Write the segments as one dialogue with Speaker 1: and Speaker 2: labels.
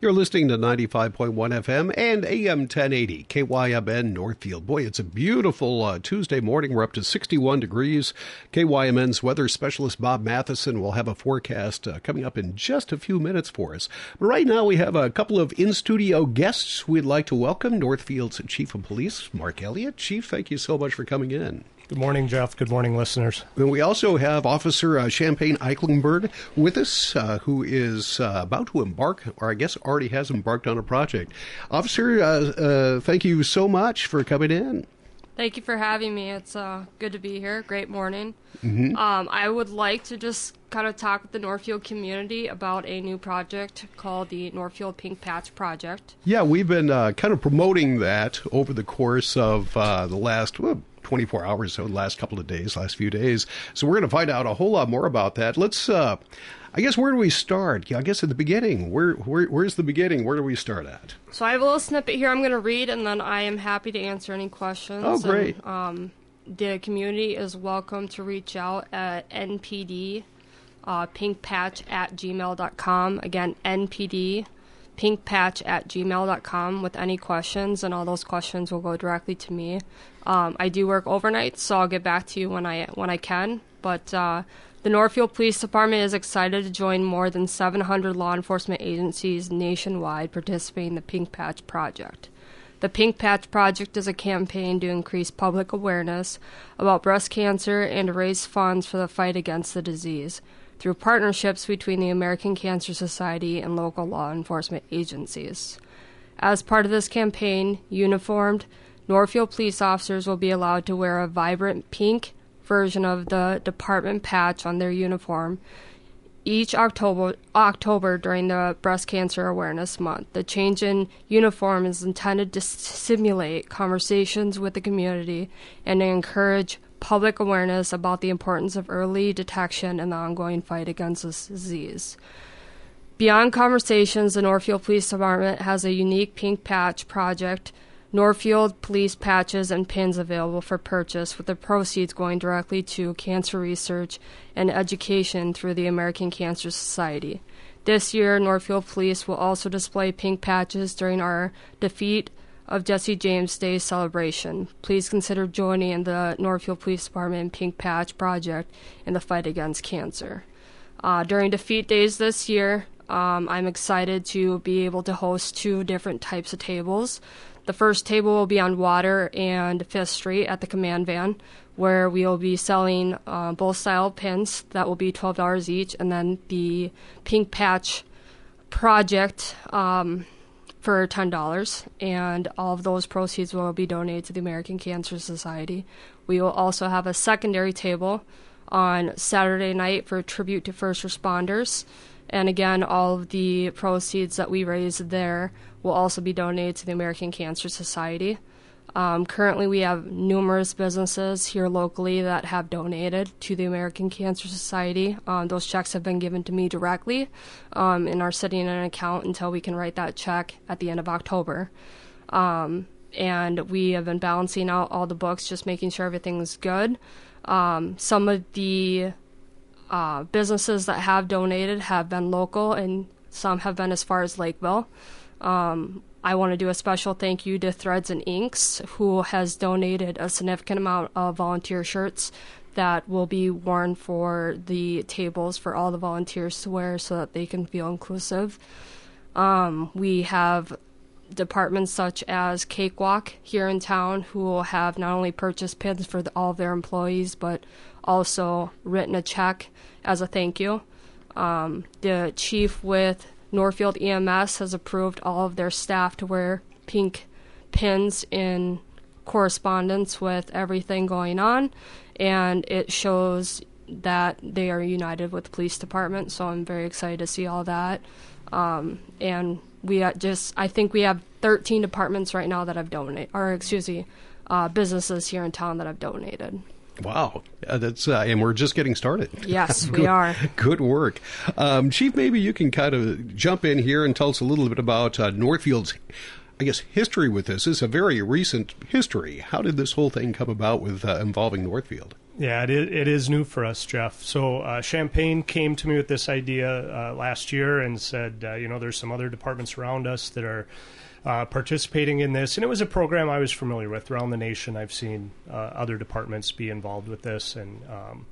Speaker 1: You're listening to 95.1 FM and AM 1080 KYMN Northfield. Boy, it's a beautiful uh, Tuesday morning. We're up to 61 degrees. KYMN's weather specialist Bob Matheson will have a forecast uh, coming up in just a few minutes for us. But right now, we have a couple of in studio guests we'd like to welcome. Northfield's Chief of Police, Mark Elliott. Chief, thank you so much for coming in.
Speaker 2: Good morning, Jeff. Good morning, listeners.
Speaker 1: And we also have Officer uh, Champagne Eiklenborg with us, uh, who is uh, about to embark, or I guess already has embarked on a project. Officer, uh, uh, thank you so much for coming in.
Speaker 3: Thank you for having me. It's uh, good to be here. Great morning. Mm-hmm. Um, I would like to just kind of talk with the Northfield community about a new project called the Northfield Pink Patch Project.
Speaker 1: Yeah, we've been kind of promoting that over the course of the last well, 24 hours, so the last couple of days, last few days. So we're going to find out a whole lot more about that. Let's, uh, I guess, where do we start? Yeah, I guess at the beginning. Where, where, where's the beginning? Where do we start at?
Speaker 3: So I have a little snippet here I'm going to read, and then I am happy to answer any questions.
Speaker 1: Oh, great.
Speaker 3: And, um, the community is welcome to reach out at NPD uh, pinkpatch at gmail.com. Again, NPD pinkpatch at gmail.com with any questions, and all those questions will go directly to me. Um, I do work overnight, so I'll get back to you when I when I can. But uh, the Northfield Police Department is excited to join more than 700 law enforcement agencies nationwide participating in the Pink Patch Project. The Pink Patch Project is a campaign to increase public awareness about breast cancer and to raise funds for the fight against the disease through partnerships between the American Cancer Society and local law enforcement agencies. As part of this campaign, uniformed Northfield police officers will be allowed to wear a vibrant pink version of the department patch on their uniform each October, October during the Breast Cancer Awareness Month. The change in uniform is intended to stimulate conversations with the community and to encourage public awareness about the importance of early detection and the ongoing fight against this disease. Beyond conversations, the Northfield Police Department has a unique pink patch project Northfield police patches and pins available for purchase, with the proceeds going directly to cancer research and education through the American Cancer Society. This year, Northfield Police will also display pink patches during our Defeat of Jesse James Day celebration. Please consider joining the Northfield Police Department Pink Patch Project in the fight against cancer. Uh, during Defeat Days this year, um, I'm excited to be able to host two different types of tables. The first table will be on Water and Fifth Street at the command van, where we will be selling uh, both style pins that will be twelve dollars each, and then the pink patch project um, for ten dollars, and all of those proceeds will be donated to the American Cancer Society. We will also have a secondary table on Saturday night for tribute to first responders. And again, all of the proceeds that we raise there will also be donated to the American Cancer Society. Um, currently, we have numerous businesses here locally that have donated to the American Cancer Society. Um, those checks have been given to me directly um, and are sitting in an account until we can write that check at the end of October. Um, and we have been balancing out all the books, just making sure everything's good. Um, some of the uh, businesses that have donated have been local, and some have been as far as Lakeville. Um, I want to do a special thank you to Threads and Inks, who has donated a significant amount of volunteer shirts that will be worn for the tables for all the volunteers to wear so that they can feel inclusive. Um, we have departments such as Cakewalk here in town who will have not only purchased pins for the, all of their employees but also written a check as a thank you. Um, the chief with Northfield EMS has approved all of their staff to wear pink pins in correspondence with everything going on, and it shows that they are united with the police department. So I'm very excited to see all that. Um, and we just, I think we have 13 departments right now that have donated, or excuse me, uh, businesses here in town that have donated.
Speaker 1: Wow, uh, that's uh, and we're just getting started.
Speaker 3: Yes,
Speaker 1: good,
Speaker 3: we are.
Speaker 1: Good work, um, Chief. Maybe you can kind of jump in here and tell us a little bit about uh, Northfield's, I guess, history with this. This is a very recent history. How did this whole thing come about with uh, involving Northfield?
Speaker 2: Yeah, it is, it is new for us, Jeff. So uh, Champagne came to me with this idea uh, last year and said, uh, you know, there's some other departments around us that are uh, participating in this, and it was a program I was familiar with around the nation. I've seen uh, other departments be involved with this, and um,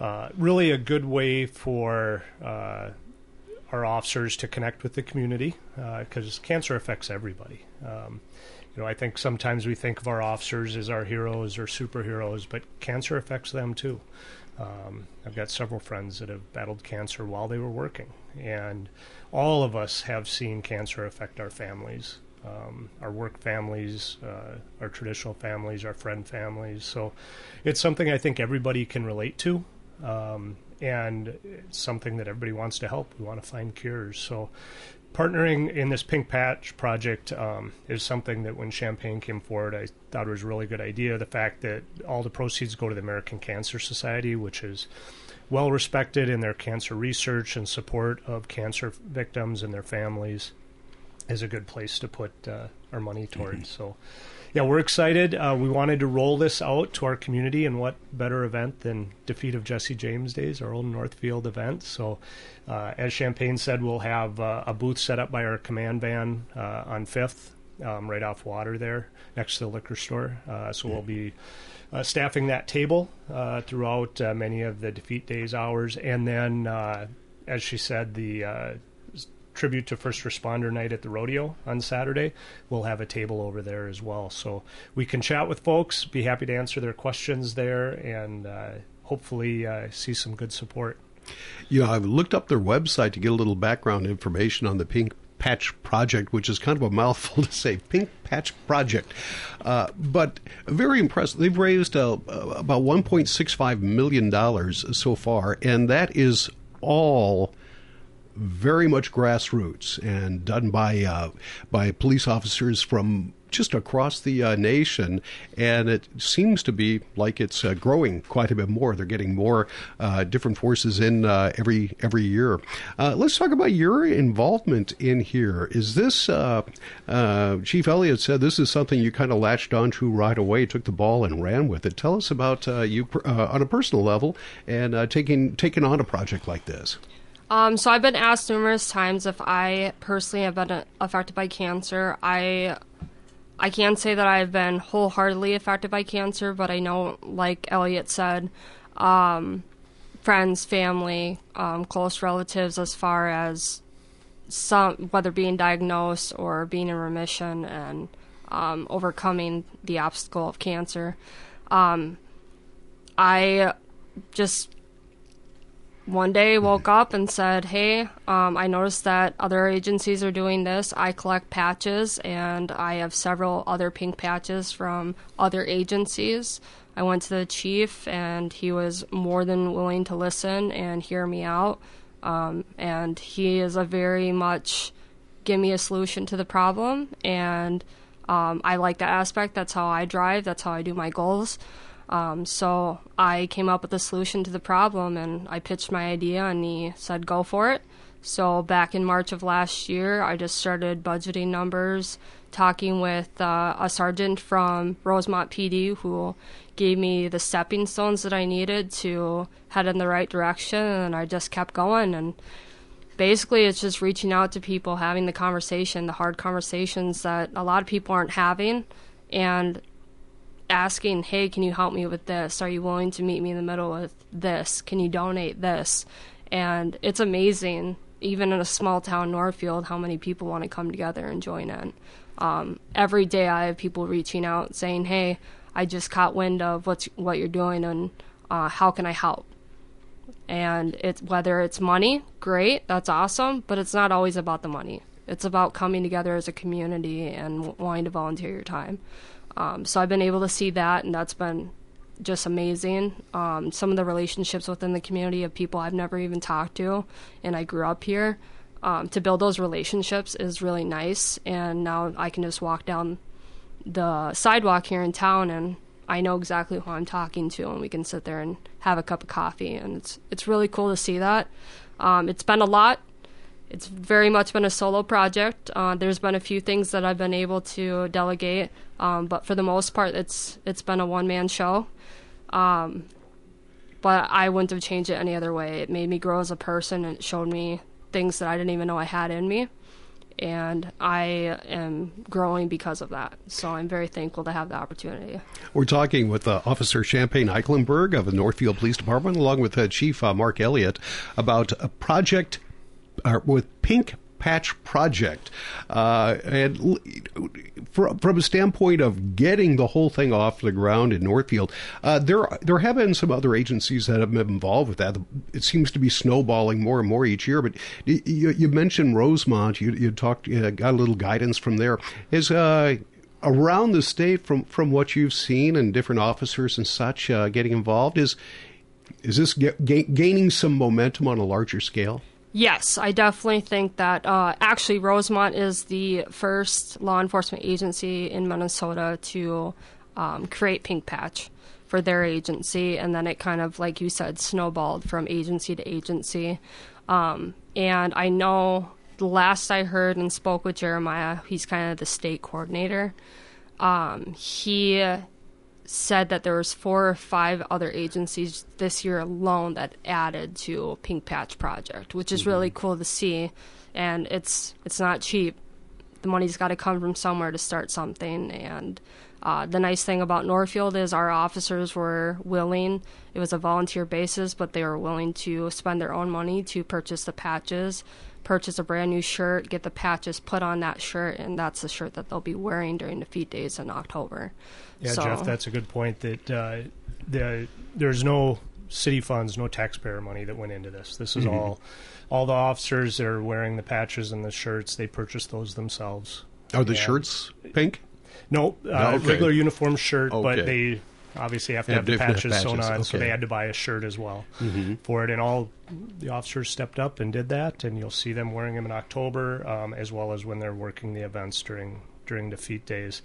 Speaker 2: uh, really a good way for our officers to connect with the community because cancer affects everybody. Um, you know, I think sometimes we think of our officers as our heroes or superheroes, but cancer affects them too. Um, I've got several friends that have battled cancer while they were working, and all of us have seen cancer affect our families, um, our work families, uh, our traditional families, our friend families. So it's something I think everybody can relate to. Um, and it's something that everybody wants to help. We want to find cures. So partnering in this pink patch project um, is something that when Champagne came forward i thought was a really good idea the fact that all the proceeds go to the american cancer society which is well respected in their cancer research and support of cancer victims and their families is a good place to put uh, our money towards mm-hmm. so yeah, we're excited. Uh, we wanted to roll this out to our community, and what better event than Defeat of Jesse James Days, our old Northfield event. So, uh, as Champagne said, we'll have uh, a booth set up by our command van uh, on Fifth, um, right off Water there, next to the liquor store. Uh, so we'll be uh, staffing that table throughout many of the Defeat Days hours, and then, as she said, the tribute to first responder night at the rodeo on Saturday. We'll have a table over there as well. So we can chat with folks, be happy to answer their questions there, and uh, hopefully uh, see some good support.
Speaker 1: You know, I've looked up their website to get a little background information on the Pink Patch Project, which is kind of a mouthful to say, Pink Patch Project. Uh, but very impressive. They've raised uh, about $1.65 million so far, and that is all very much grassroots and done by uh, by police officers from just across the uh, nation, and it seems to be like it's uh, growing quite a bit more. They're getting more uh, different forces in uh, every every year. Uh, let's talk about your involvement in here. Is this uh, Chief Elliott said this is something you kind of latched onto right away, took the ball and ran with it. Tell us about you on a personal level and taking taking on a project like this.
Speaker 3: Um, so I've been asked numerous times if I personally have been affected by cancer. I I can't say that I've been wholeheartedly affected by cancer, but I know, like Elliott said, um, friends, family, um, close relatives, as far as some whether being diagnosed or being in remission and um, overcoming the obstacle of cancer. Um, I just one day woke up and said, Hey, um, I noticed that other agencies are doing this. I collect patches and I have several other pink patches from other agencies. I went to the chief and he was more than willing to listen and hear me out. Um, and he is a very much give me a solution to the problem. And um, I like that aspect. That's how I drive, that's how I do my goals. Um, so I came up with a solution to the problem and I pitched my idea and he said, go for it. So back in March of last year, I just started budgeting numbers, talking with uh, a sergeant from Rosemount PD who gave me the stepping stones that I needed to head in the right direction. And I just kept going. And basically, it's just reaching out to people, having the conversation, the hard conversations that a lot of people aren't having. And asking, hey, can you help me with this? Are you willing to meet me in the middle with this? Can you donate this? And it's amazing, even in a small town, Northfield, how many people want to come together and join in. Um, every day I have people reaching out saying, hey, I just caught wind of what's, what you're doing and uh, how can I help? And it's whether it's money, great, that's awesome, but it's not always about the money. It's about coming together as a community and wanting to volunteer your time. Um, so I've been able to see that, and that's been just amazing. Um, some of the relationships within the community of people I've never even talked to, and I grew up here. Um, to build those relationships is really nice, and now I can just walk down the sidewalk here in town, and I know exactly who I'm talking to, and we can sit there and have a cup of coffee, and it's it's really cool to see that. Um, it's been a lot it's very much been a solo project. Uh, there's been a few things that I've been able to delegate, um, but for the most part, it's it's been a one man show. Um, but I wouldn't have changed it any other way. It made me grow as a person and it showed me things that I didn't even know I had in me. And I am growing because of that. So I'm very thankful to have the opportunity.
Speaker 1: We're talking with uh, Officer Champagne Eiklenborg of the Northfield Police Department, along with uh, Chief uh, Mark Elliott, about a project uh, with Pink patch project. Uh, and from, from a standpoint of getting the whole thing off the ground in Northfield, uh, there there have been some other agencies that have been involved with that. It seems to be snowballing more and more each year. But you, you mentioned Rosemount. You, you talked, you got a little guidance from there. Is uh, around the state from from what you've seen and different officers and such uh, getting involved is is this get, gaining some momentum on a larger scale?
Speaker 3: Yes, I definitely think that. Uh, actually, Rosemount is the first law enforcement agency in Minnesota to um, create Pink Patch for their agency, and then it kind of, like you said, snowballed from agency to agency. Um, and I know the last I heard and spoke with Jeremiah, he's kind of the state coordinator. Um, he said that there was four or five other agencies this year alone that added to Pink Patch Project, which is mm-hmm. really cool to see. And it's it's not cheap. The money's got to come from somewhere to start something. And uh, the nice thing about Norfield is our officers were willing. It was a volunteer basis, but they were willing to spend their own money to purchase the patches purchase a brand new shirt, get the patches put on that shirt, and that's the shirt that they'll be wearing during Defeat days in October.
Speaker 2: Yeah, so. Jeff, that's a good point. That uh, the, there's no city funds, no taxpayer money that went into this. This is mm-hmm. all all the officers that are wearing the patches and the shirts. They purchased those themselves.
Speaker 1: Are the and shirts pink?
Speaker 2: No, uh, okay. regular uniform shirt, okay. but they obviously have to have, have the patches, patches, sewn on, okay. so they had to buy a shirt as well mm-hmm. for it. And all the officers stepped up and did that, and you'll see them wearing them in October, um, as well as when they're working the events during during defeat days.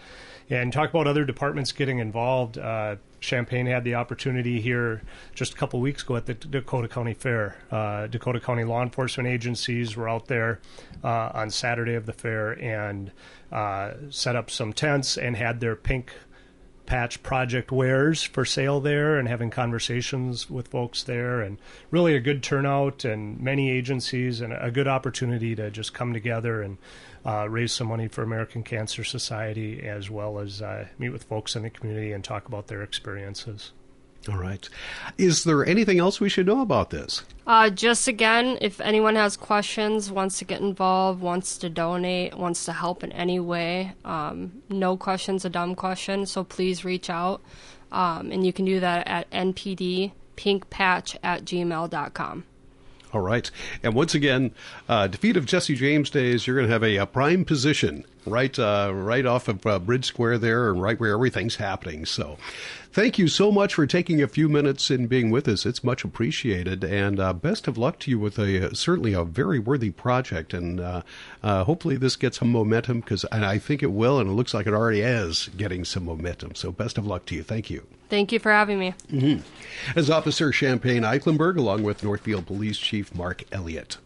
Speaker 2: And talk about other departments getting involved. Uh, Champagne had the opportunity here just a couple weeks ago at the Dakota County Fair. Uh, Dakota County law enforcement agencies were out there uh, on Saturday of the fair and uh, set up some tents and had their pink patch project wares for sale there and having conversations with folks there and really a good turnout and many agencies and a good opportunity to just come together and uh, raise some money for American Cancer Society as well as uh, meet with folks in the community and talk about their experiences.
Speaker 1: All right. Is there anything else we should know about this?
Speaker 3: Uh, just again, if anyone has questions, wants to get involved, wants to donate, wants to help in any way, um, no question's a dumb question, so please reach out. Um, and you can do that at npdpinkpatch at gmail.com.
Speaker 1: All right. And once again, uh, defeat of Jesse James days, you're going to have a, a, prime position right uh, right off of uh, Bridge Square there and right where everything's happening. So thank you so much for taking a few minutes and being with us. It's much appreciated. And uh, best of luck to you with a certainly a very worthy project. And uh, uh, hopefully this gets some momentum because I think it will. And it looks like it already is getting some momentum. So best of luck to you. Thank you.
Speaker 3: Thank you for having me.
Speaker 1: Mm-hmm. As Officer Champagne Eiklenborg, along with Northfield Police Chief Mark Elliott.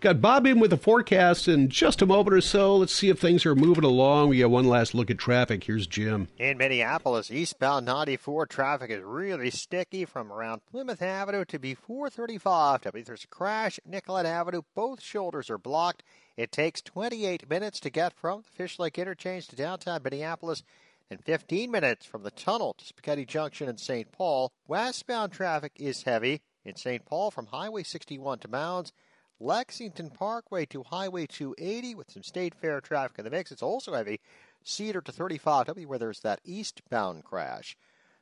Speaker 1: Got Bob in with the forecast in just a moment or so. Let's see if things are moving along. We got one last look at traffic. Here's Jim.
Speaker 4: In Minneapolis, eastbound 94 traffic is really sticky from around Plymouth Avenue to B435. There's a crash Nicollet Avenue. Both shoulders are blocked. It takes 28 minutes to get from the Fish Lake Interchange to downtown Minneapolis and 15 minutes from the tunnel to Spaghetti Junction in St. Paul. Westbound traffic is heavy in St. Paul from Highway 61 to Mounds. Lexington Parkway to Highway 280 with some state fair traffic in the mix. It's also heavy. Cedar to 35W where there's that eastbound crash.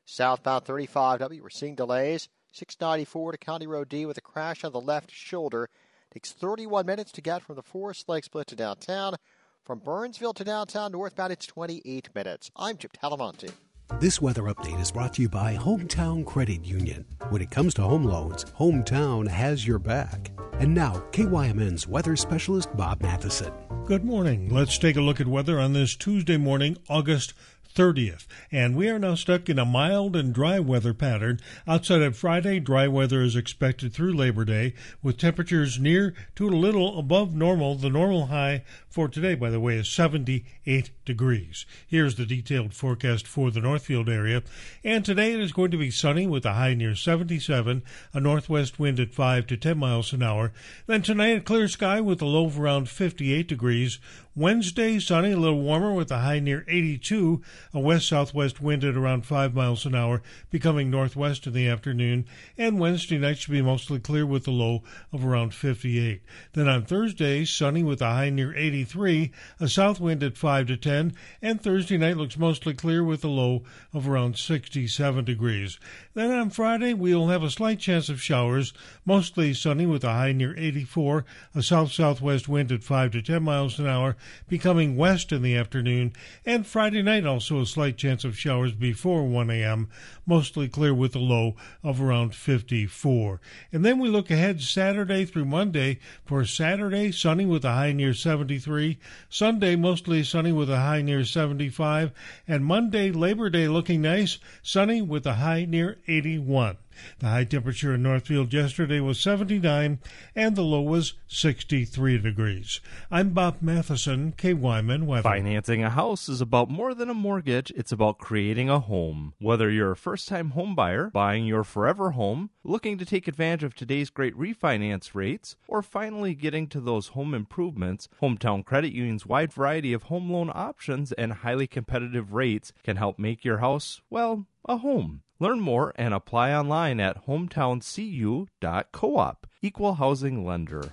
Speaker 4: Southbound 35W, we're seeing delays. 694 to County Road D with a crash on the left shoulder. Takes 31 minutes to get from the Forest Lake split to downtown. From Burnsville to downtown northbound, it's 28 minutes. I'm Chip Talamonte.
Speaker 5: This weather update is brought to you by Hometown Credit Union. When it comes to home loans, Hometown has your back. And now, KYMN's weather specialist Bob Matheson.
Speaker 6: Good morning. Let's take a look at weather on this Tuesday morning, August 30th. And we are now stuck in a mild and dry weather pattern. Outside of Friday, dry weather is expected through Labor Day with temperatures near to a little above normal. The normal high for today, by the way, is 78 degrees. Here's the detailed forecast for the Northfield area. And today it is going to be sunny with a high near 77, a northwest wind at 5 to 10 miles an hour. Then tonight, a clear sky with a low of around 58 degrees. Wednesday, sunny, a little warmer with a high near 82, a west southwest wind at around 5 miles an hour, becoming northwest in the afternoon. And Wednesday night should be mostly clear with a low of around 58. Then on Thursday, sunny with a high near 83, a south wind at 5 to 10, and Thursday night looks mostly clear with a low of around 67 degrees. Then on Friday, we'll have a slight chance of showers, mostly sunny with a high near 84, a south southwest wind at 5 to 10 miles an hour becoming west in the afternoon, and Friday night also a slight chance of showers before 1 a.m., mostly clear with a low of around 54. And then we look ahead Saturday through Monday. For Saturday, sunny with a high near 73, Sunday, mostly sunny with a high near 75, and Monday, Labor Day, looking nice, sunny with a high near 81. The high temperature in Northfield yesterday was 79 and the low was 63 degrees. I'm Bob Matheson, KYMN Weather.
Speaker 7: Financing a house is about more than a mortgage, it's about creating a home. Whether you're a first time home buyer, buying your forever home, looking to take advantage of today's great refinance rates, or finally getting to those home improvements, Hometown Credit Union's wide variety of home loan options and highly competitive rates can help make your house, well, a home. Learn more and apply online at hometowncu.coop. Equal housing lender.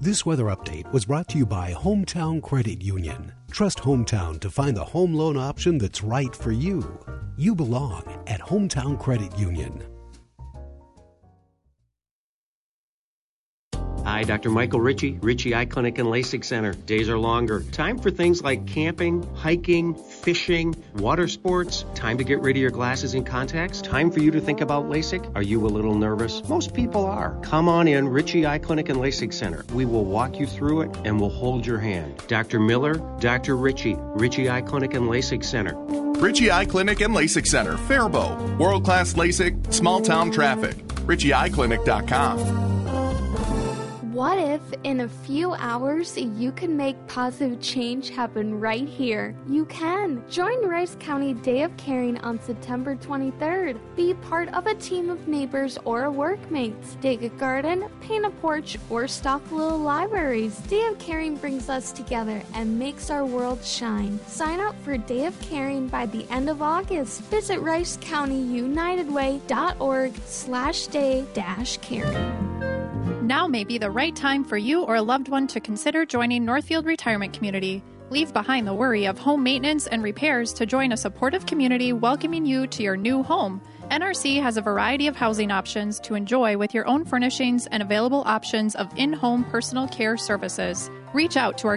Speaker 5: This weather update was brought to you by Hometown Credit Union. Trust Hometown to find the home loan option that's right for you. You belong at Hometown Credit Union.
Speaker 8: Hi, Dr. Michael Ritchie, Ritchie Eye Clinic and LASIK Center. Days are longer. Time for things like camping, hiking, fishing, water sports. Time to get rid of your glasses and contacts. Time for you to think about LASIK. Are you a little nervous? Most people are. Come on in, Ritchie Eye Clinic and LASIK Center. We will walk you through it and we'll hold your hand. Dr. Miller, Dr. Ritchie, Ritchie Eye Clinic and LASIK Center.
Speaker 9: Ritchie Eye Clinic and LASIK Center, Faribault. World class LASIK, small town traffic. RitchieEyeClinic.com.
Speaker 10: What if in a few hours you can make positive change happen right here? You can. Join Rice County Day of Caring on September 23rd. Be part of a team of neighbors or workmates. Dig a garden, paint a porch, or stock little libraries. Day of Caring brings us together and makes our world shine. Sign up for Day of Caring by the end of August. Visit ricecountyunitedway.org slash day dash caring.
Speaker 11: Now may be the right time for you or a loved one to consider joining Northfield Retirement Community. Leave behind the worry of home maintenance and repairs to join a supportive community welcoming you to your new home. NRC has a variety of housing options to enjoy with your own furnishings and available options of in home personal care services. Reach out to our